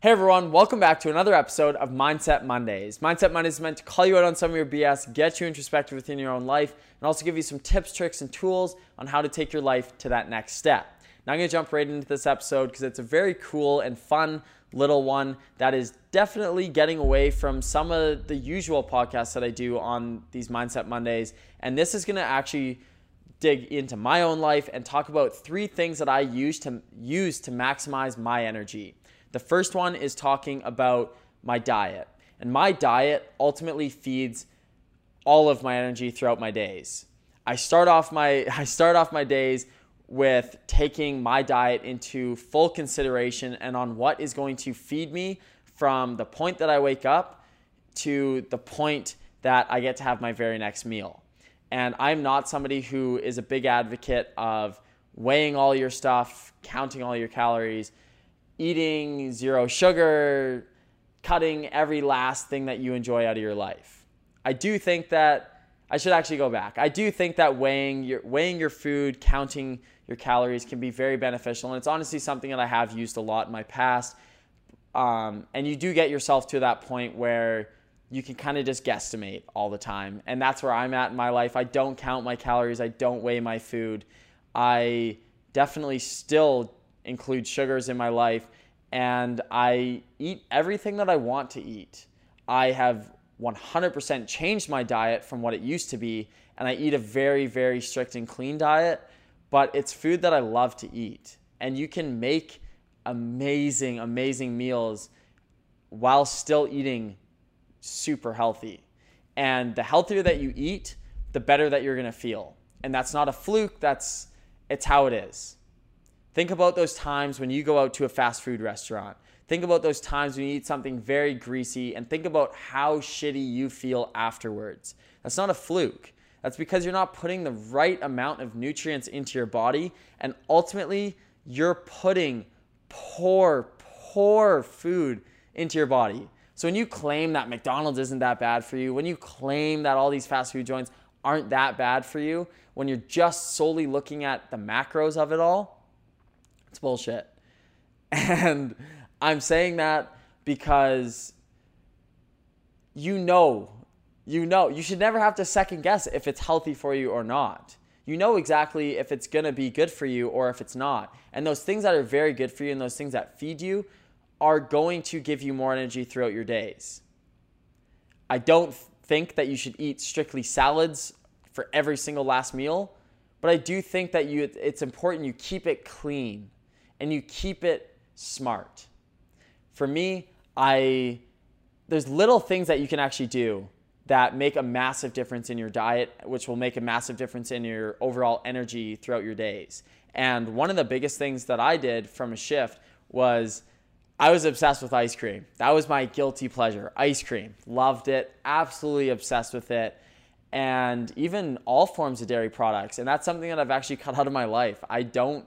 Hey everyone, welcome back to another episode of Mindset Mondays. Mindset Mondays is meant to call you out on some of your BS, get you introspective within your own life, and also give you some tips, tricks, and tools on how to take your life to that next step. Now I'm gonna jump right into this episode because it's a very cool and fun little one that is definitely getting away from some of the usual podcasts that I do on these Mindset Mondays. And this is gonna actually dig into my own life and talk about three things that I use to use to maximize my energy. The first one is talking about my diet. And my diet ultimately feeds all of my energy throughout my days. I start off my I start off my days with taking my diet into full consideration and on what is going to feed me from the point that I wake up to the point that I get to have my very next meal. And I'm not somebody who is a big advocate of weighing all your stuff, counting all your calories, eating zero sugar, cutting every last thing that you enjoy out of your life. I do think that I should actually go back. I do think that weighing your weighing your food, counting your calories can be very beneficial, and it's honestly something that I have used a lot in my past. Um, and you do get yourself to that point where you can kind of just guesstimate all the time, and that's where I'm at in my life. I don't count my calories. I don't weigh my food. I definitely still include sugars in my life, and I eat everything that I want to eat. I have 100% changed my diet from what it used to be, and I eat a very, very strict and clean diet, but it's food that I love to eat. And you can make amazing, amazing meals while still eating super healthy. And the healthier that you eat, the better that you're gonna feel. And that's not a fluke, that's it's how it is. Think about those times when you go out to a fast food restaurant. Think about those times when you eat something very greasy and think about how shitty you feel afterwards. That's not a fluke. That's because you're not putting the right amount of nutrients into your body and ultimately you're putting poor, poor food into your body. So when you claim that McDonald's isn't that bad for you, when you claim that all these fast food joints aren't that bad for you, when you're just solely looking at the macros of it all, it's bullshit. And I'm saying that because you know, you know, you should never have to second guess if it's healthy for you or not. You know exactly if it's gonna be good for you or if it's not. And those things that are very good for you and those things that feed you are going to give you more energy throughout your days. I don't think that you should eat strictly salads for every single last meal, but I do think that you it's important you keep it clean and you keep it smart. For me, I there's little things that you can actually do that make a massive difference in your diet, which will make a massive difference in your overall energy throughout your days. And one of the biggest things that I did from a shift was I was obsessed with ice cream. That was my guilty pleasure. Ice cream. Loved it. Absolutely obsessed with it. And even all forms of dairy products. And that's something that I've actually cut out of my life. I don't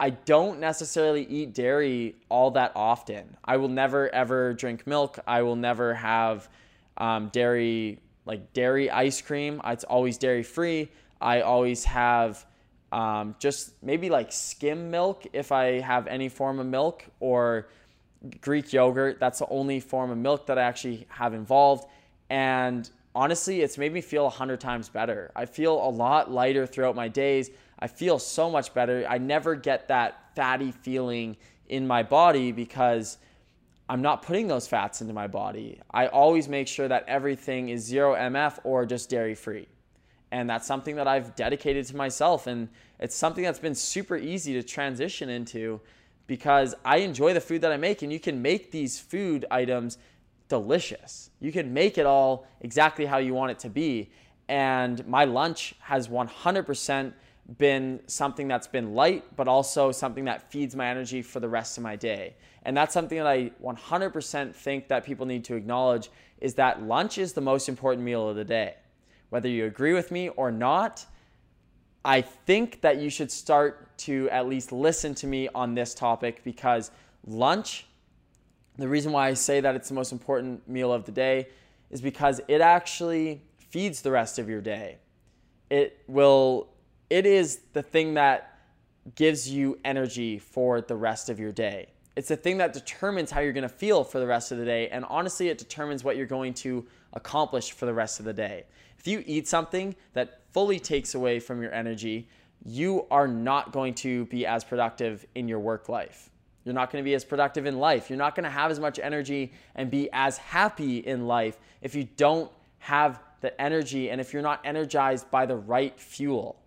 I don't necessarily eat dairy all that often. I will never ever drink milk. I will never have um, dairy like dairy ice cream. It's always dairy free. I always have um, just maybe like skim milk if I have any form of milk or Greek yogurt. That's the only form of milk that I actually have involved. And honestly, it's made me feel a hundred times better. I feel a lot lighter throughout my days. I feel so much better. I never get that fatty feeling in my body because I'm not putting those fats into my body. I always make sure that everything is zero MF or just dairy free. And that's something that I've dedicated to myself. And it's something that's been super easy to transition into because I enjoy the food that I make. And you can make these food items delicious. You can make it all exactly how you want it to be. And my lunch has 100% been something that's been light, but also something that feeds my energy for the rest of my day. And that's something that I 100% think that people need to acknowledge is that lunch is the most important meal of the day. Whether you agree with me or not, I think that you should start to at least listen to me on this topic because lunch, the reason why I say that it's the most important meal of the day is because it actually feeds the rest of your day. It will it is the thing that gives you energy for the rest of your day. It's the thing that determines how you're going to feel for the rest of the day. And honestly, it determines what you're going to accomplish for the rest of the day. If you eat something that fully takes away from your energy, you are not going to be as productive in your work life. You're not going to be as productive in life. You're not going to have as much energy and be as happy in life if you don't have the energy and if you're not energized by the right fuel.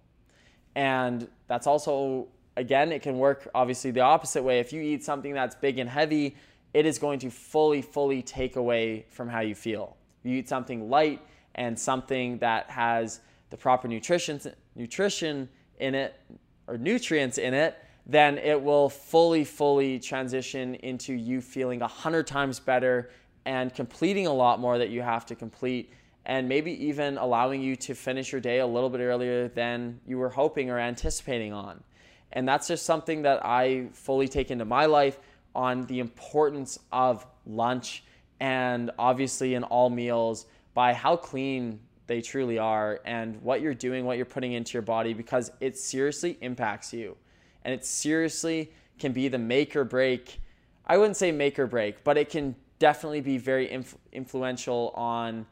And that's also, again, it can work obviously the opposite way. If you eat something that's big and heavy, it is going to fully, fully take away from how you feel. You eat something light and something that has the proper nutrition, nutrition in it or nutrients in it, then it will fully, fully transition into you feeling a hundred times better and completing a lot more that you have to complete, and maybe even allowing you to finish your day a little bit earlier than you were hoping or anticipating on. And that's just something that I fully take into my life on the importance of lunch and obviously in all meals by how clean they truly are and what you're doing, what you're putting into your body because it seriously impacts you and it seriously can be the make or break. I wouldn't say make or break, but it can definitely be very inf- influential on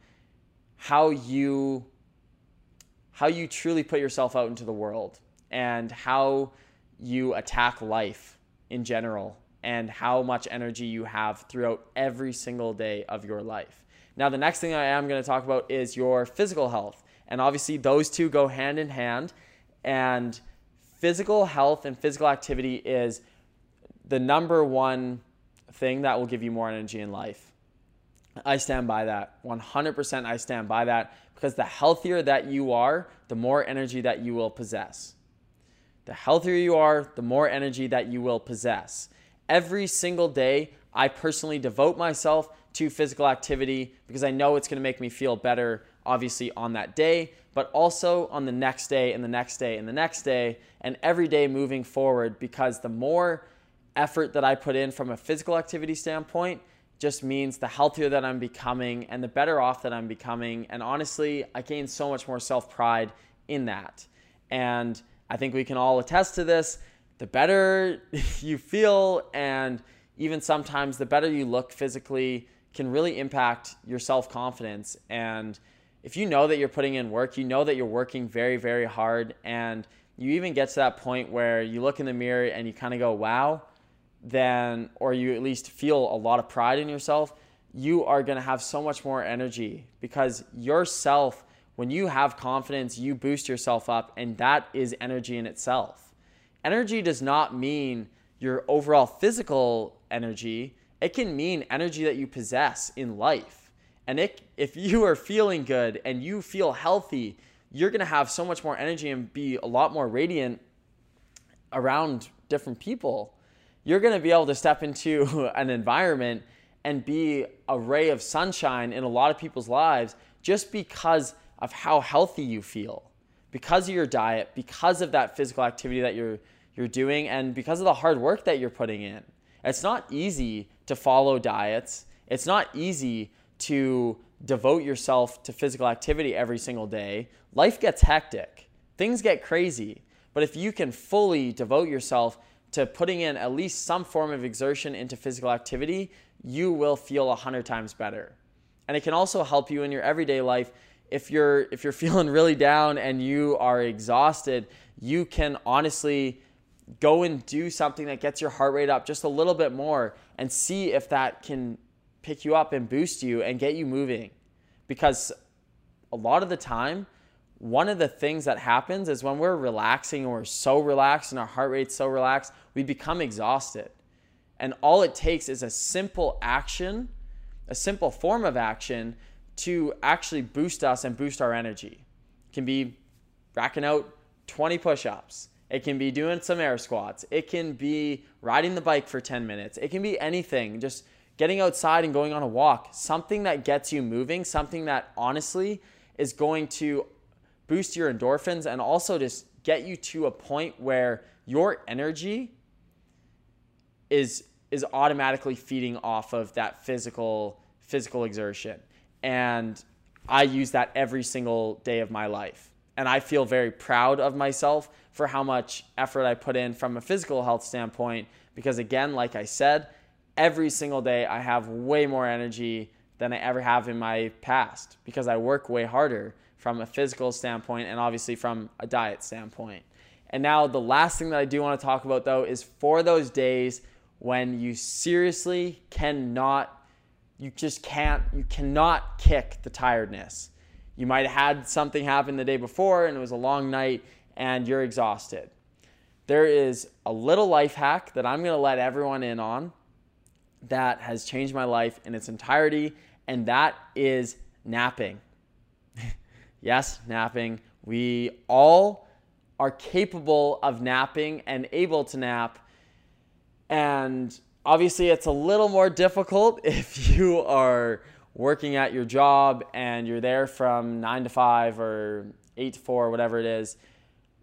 how you how you truly put yourself out into the world and how you attack life in general and how much energy you have throughout every single day of your life. Now, the next thing I am going to talk about is your physical health. And obviously, those two go hand in hand. And physical health and physical activity is the number one thing that will give you more energy in life. I stand by that. 100% I stand by that because the healthier that you are, the more energy that you will possess. The healthier you are, the more energy that you will possess. Every single day, I personally devote myself to physical activity because I know it's going to make me feel better, obviously, on that day, but also on the next day and the next day and the next day and every day moving forward because the more effort that I put in from a physical activity standpoint just means the healthier that I'm becoming and the better off that I'm becoming. And honestly, I gain so much more self pride in that. And I think we can all attest to this. The better you feel, and even sometimes the better you look physically, can really impact your self confidence. And if you know that you're putting in work, you know that you're working very, very hard, and you even get to that point where you look in the mirror and you kind of go, wow, then, or you at least feel a lot of pride in yourself, you are going to have so much more energy because yourself, when you have confidence, you boost yourself up, and that is energy in itself. Energy does not mean your overall physical energy, it can mean energy that you possess in life. And it, if you are feeling good and you feel healthy, you're going to have so much more energy and be a lot more radiant around different people. You're going to be able to step into an environment and be a ray of sunshine in a lot of people's lives just because of how healthy you feel, because of your diet, because of that physical activity that you're you're doing and because of the hard work that you're putting in. It's not easy to follow diets. It's not easy to devote yourself to physical activity every single day, life gets hectic. Things get crazy. But if you can fully devote yourself to putting in at least some form of exertion into physical activity, you will feel a hundred times better. And it can also help you in your everyday life. If you're if you're feeling really down and you are exhausted, you can honestly go and do something that gets your heart rate up just a little bit more and see if that can pick you up and boost you and get you moving. Because a lot of the time, one of the things that happens is when we're relaxing and we're so relaxed and our heart rate's so relaxed, we become exhausted. And all it takes is a simple action, a simple form of action to actually boost us and boost our energy. It can be racking out 20 push ups. It can be doing some air squats. It can be riding the bike for 10 minutes. It can be anything. Just getting outside and going on a walk, something that gets you moving, something that honestly is going to boost your endorphins and also just get you to a point where your energy is is automatically feeding off of that physical physical exertion. And I use that every single day of my life. and I feel very proud of myself for how much effort I put in from a physical health standpoint. Because again, like I said, every single day I have way more energy than I ever have in my past because I work way harder from a physical standpoint and obviously from a diet standpoint. And now, the last thing that I do want to talk about though is for those days when you seriously cannot, you just can't, you cannot kick the tiredness. You might have had something happen the day before and it was a long night and you're exhausted. There is a little life hack that I'm going to let everyone in on that has changed my life in its entirety, and that is napping. Yes, napping. We all are capable of napping and able to nap. And obviously, it's a little more difficult if you are working at your job and you're there from nine to five or eight to four, whatever it is.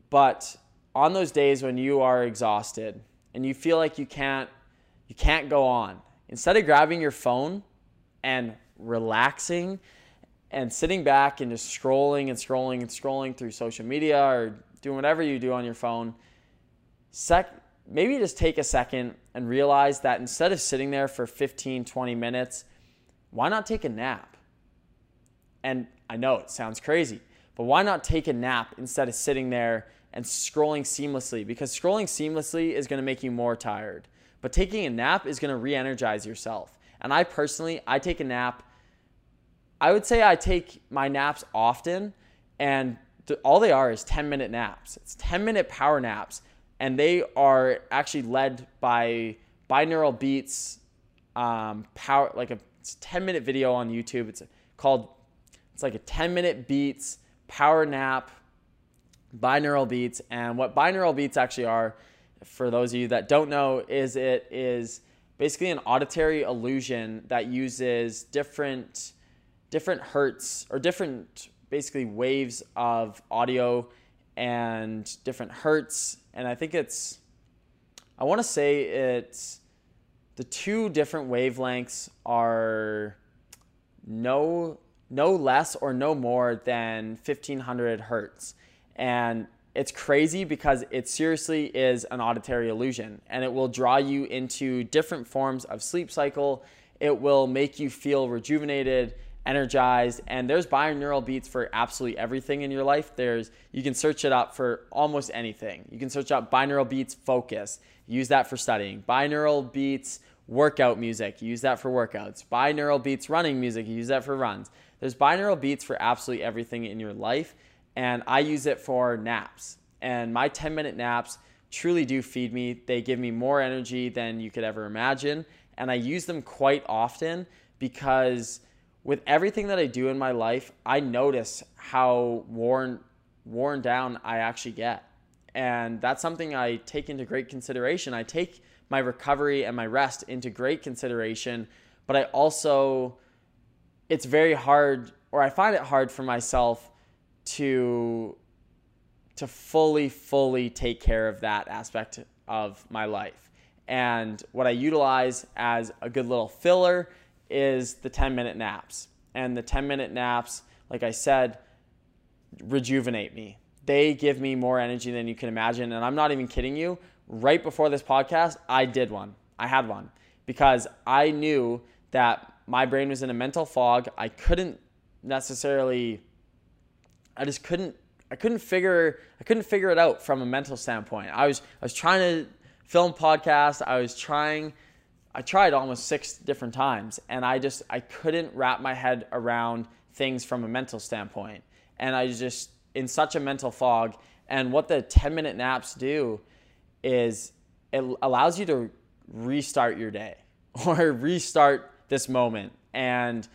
But on those days when you are exhausted and you feel like you can't you can't go on, instead of grabbing your phone and relaxing and sitting back and just scrolling and scrolling and scrolling through social media or doing whatever you do on your phone, sec maybe just take a second and realize that instead of sitting there for 15, 20 minutes why not take a nap? And I know it sounds crazy, but why not take a nap instead of sitting there and scrolling seamlessly? Because scrolling seamlessly is to make you more tired, but taking a nap is to re energize yourself. And I personally, I take a nap. I would say I take my naps often, and all they are is 10 minute naps. It's 10 minute power naps, and they are actually led by binaural beats, um, power like a 10 minute video on YouTube. It's called, it's like a 10 minute beats, power nap, binaural beats. And what binaural beats actually are, for those of you that don't know, is it is basically an auditory illusion that uses different different hertz or different basically waves of audio and different hertz. And i think it's i want to say it's the two different wavelengths are no no less or no more than 1500 hertz. And it's crazy because it seriously is an auditory illusion and it will draw you into different forms of sleep cycle. It will make you feel rejuvenated energized and there's binaural beats for absolutely everything in your life there's you can search it up for almost anything you can search up binaural beats focus use that for studying binaural beats workout music, use that for workouts. Binaural beats running music, use that for runs. There's binaural beats for absolutely everything in your life, and I use it for naps. And my 10 minute naps truly do feed me. They give me more energy than you could ever imagine, and I use them quite often because with everything that I do in my life, I notice how worn worn down I actually get. And that's something I take into great consideration. I take my recovery and my rest into great consideration. But I also, it's very hard, or I find it hard for myself to to fully fully take care of that aspect of my life. And what I utilize as a good little filler is the 10 minute naps. And the 10 minute naps, like I said, rejuvenate me. They give me more energy than you can imagine. And I'm not even kidding you right before this podcast, I did one. I had one because I knew that my brain was in a mental fog. I couldn't necessarily I just couldn't I couldn't figure I couldn't figure it out from a mental standpoint. I was I was trying to film podcast. I was trying I tried almost 6 different times and I just I couldn't wrap my head around things from a mental standpoint. And I just in such a mental fog and what the 10 minute naps do is it allows you to restart your day or restart this moment and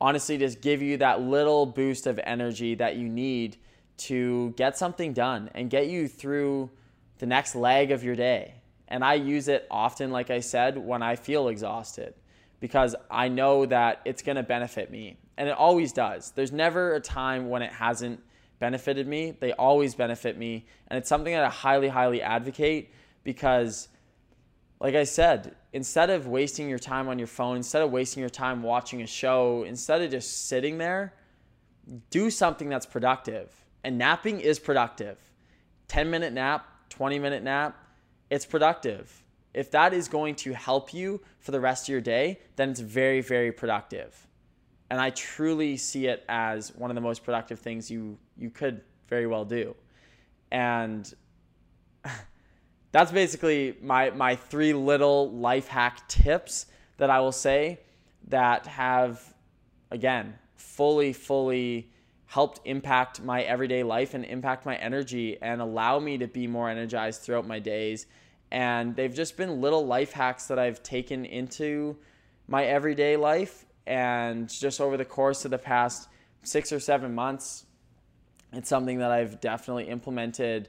honestly just give you that little boost of energy that you need to get something done and get you through the next leg of your day. And I use it often, like I said, when I feel exhausted because I know that it's going to benefit me. And it always does. There's never a time when it hasn't benefited me. They always benefit me. And it's something that I highly, highly advocate because, like I said, instead of wasting your time on your phone, instead of wasting your time watching a show, instead of just sitting there, do something that's productive. And napping is productive. 10 minute nap, 20 minute nap, it's productive. If that is going to help you for the rest of your day, then it's very, very productive. And I truly see it as one of the most productive things you you could very well do. And that's basically my my three little life hack tips that I will say that have again fully fully helped impact my everyday life and impact my energy and allow me to be more energized throughout my days. And they've just been little life hacks that I've taken into my everyday life. And just over the course of the past 6 or 7 months it's something that I've definitely implemented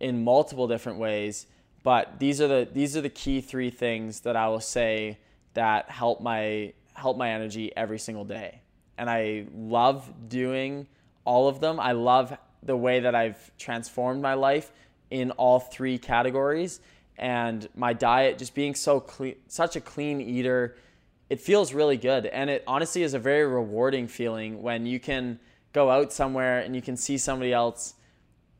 in multiple different ways. But these are the these are the key three things that I will say that help my help my energy every single day. And I love doing all of them. I love the way that I've transformed my life in all three categories and my diet just being so clean such a clean eater it feels really good and it honestly is a very rewarding feeling when you can go out somewhere and you can see somebody else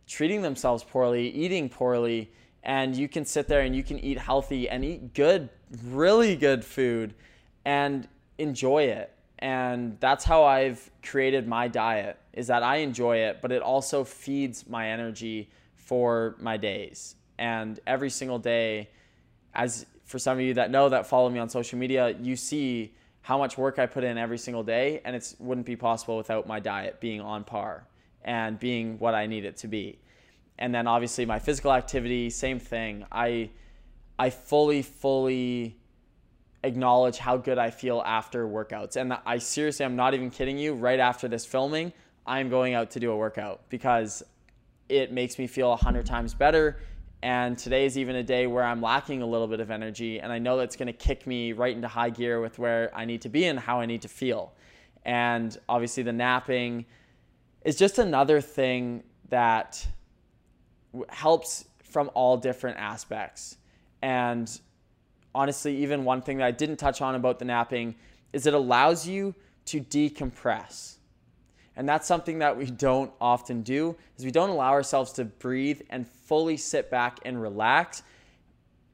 treating themselves poorly eating poorly and you can sit there and you can eat healthy and eat good really good food and enjoy it. And that's how I've created my diet is that I enjoy it, but it also feeds my energy for my days. And every single day, as for some of you that know that follow me on social media, you see how much work I put in every single day, and it wouldn't be possible without my diet being on par and being what I need it to be. And then obviously my physical activity, same thing. I I fully, fully acknowledge how good I feel after workouts. And I seriously, I'm not even kidding you. Right after this filming, I'm going out to do a workout because it makes me feel a hundred times better. And today is even a day where I'm lacking a little bit of energy, and I know that's going to kick me right into high gear with where I need to be and how I need to feel. And obviously, the napping is just another thing that helps from all different aspects. And honestly, even one thing that I didn't touch on about the napping is it allows you to decompress. And that's something that we don't often do is we don't allow ourselves to breathe and fully sit back and relax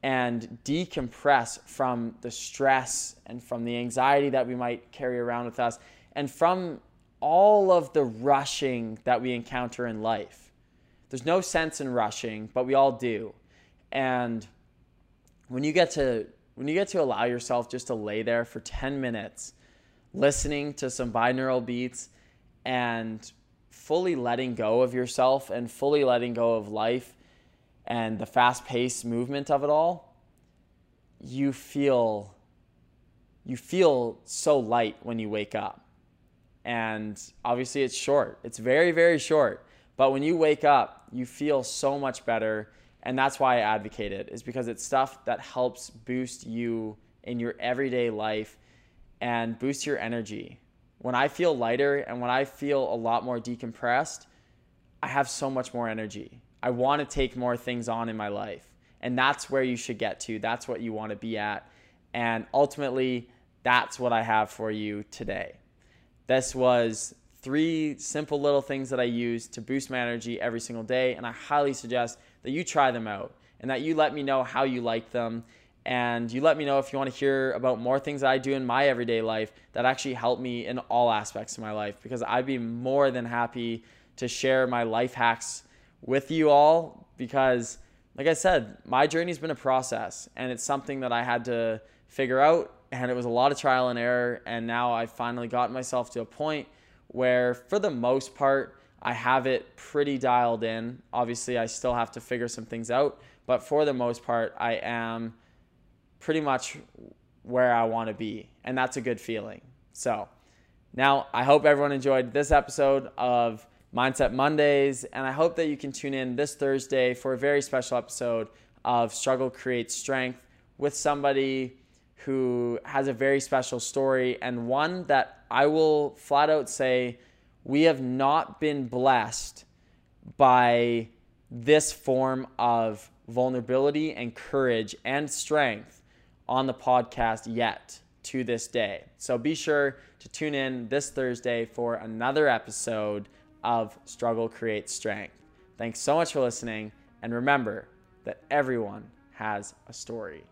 and decompress from the stress and from the anxiety that we might carry around with us and from all of the rushing that we encounter in life. There's no sense in rushing, but we all do. And when you get to when you get to allow yourself just to lay there for 10 minutes listening to some binaural beats and fully letting go of yourself and fully letting go of life and the fast-paced movement of it all you feel you feel so light when you wake up. And obviously it's short. It's very very short. But when you wake up you feel so much better and that's why I advocate it, is because it's stuff that helps boost you in your everyday life and boost your energy. When I feel lighter and when I feel a lot more decompressed, I have so much more energy. I want to take more things on in my life. And that's where you should get to. That's what you want to be at. And ultimately, that's what I have for you today. This was three simple little things that I use to boost my energy every single day. And I highly suggest that you try them out and that you let me know how you like them. And you let me know if you want to hear about more things that I do in my everyday life that actually help me in all aspects of my life because I'd be more than happy to share my life hacks with you all because, like I said, my journey's been a process and it's something that I had to figure out. And it was a lot of trial and error. And now I've finally gotten myself to a point where, for the most part, I have it pretty dialed in. Obviously, I still have to figure some things out, but for the most part, I am pretty much where I want to be, and that's a good feeling. So, now I hope everyone enjoyed this episode of Mindset Mondays, and I hope that you can tune in this Thursday for a very special episode of Struggle Creates Strength with somebody who has a very special story and one that I will flat out say we have not been blessed by this form of vulnerability and courage and strength on the podcast yet to this day. So be sure to tune in this Thursday for another episode of Struggle Creates Strength. Thanks so much for listening, and remember that everyone has a story.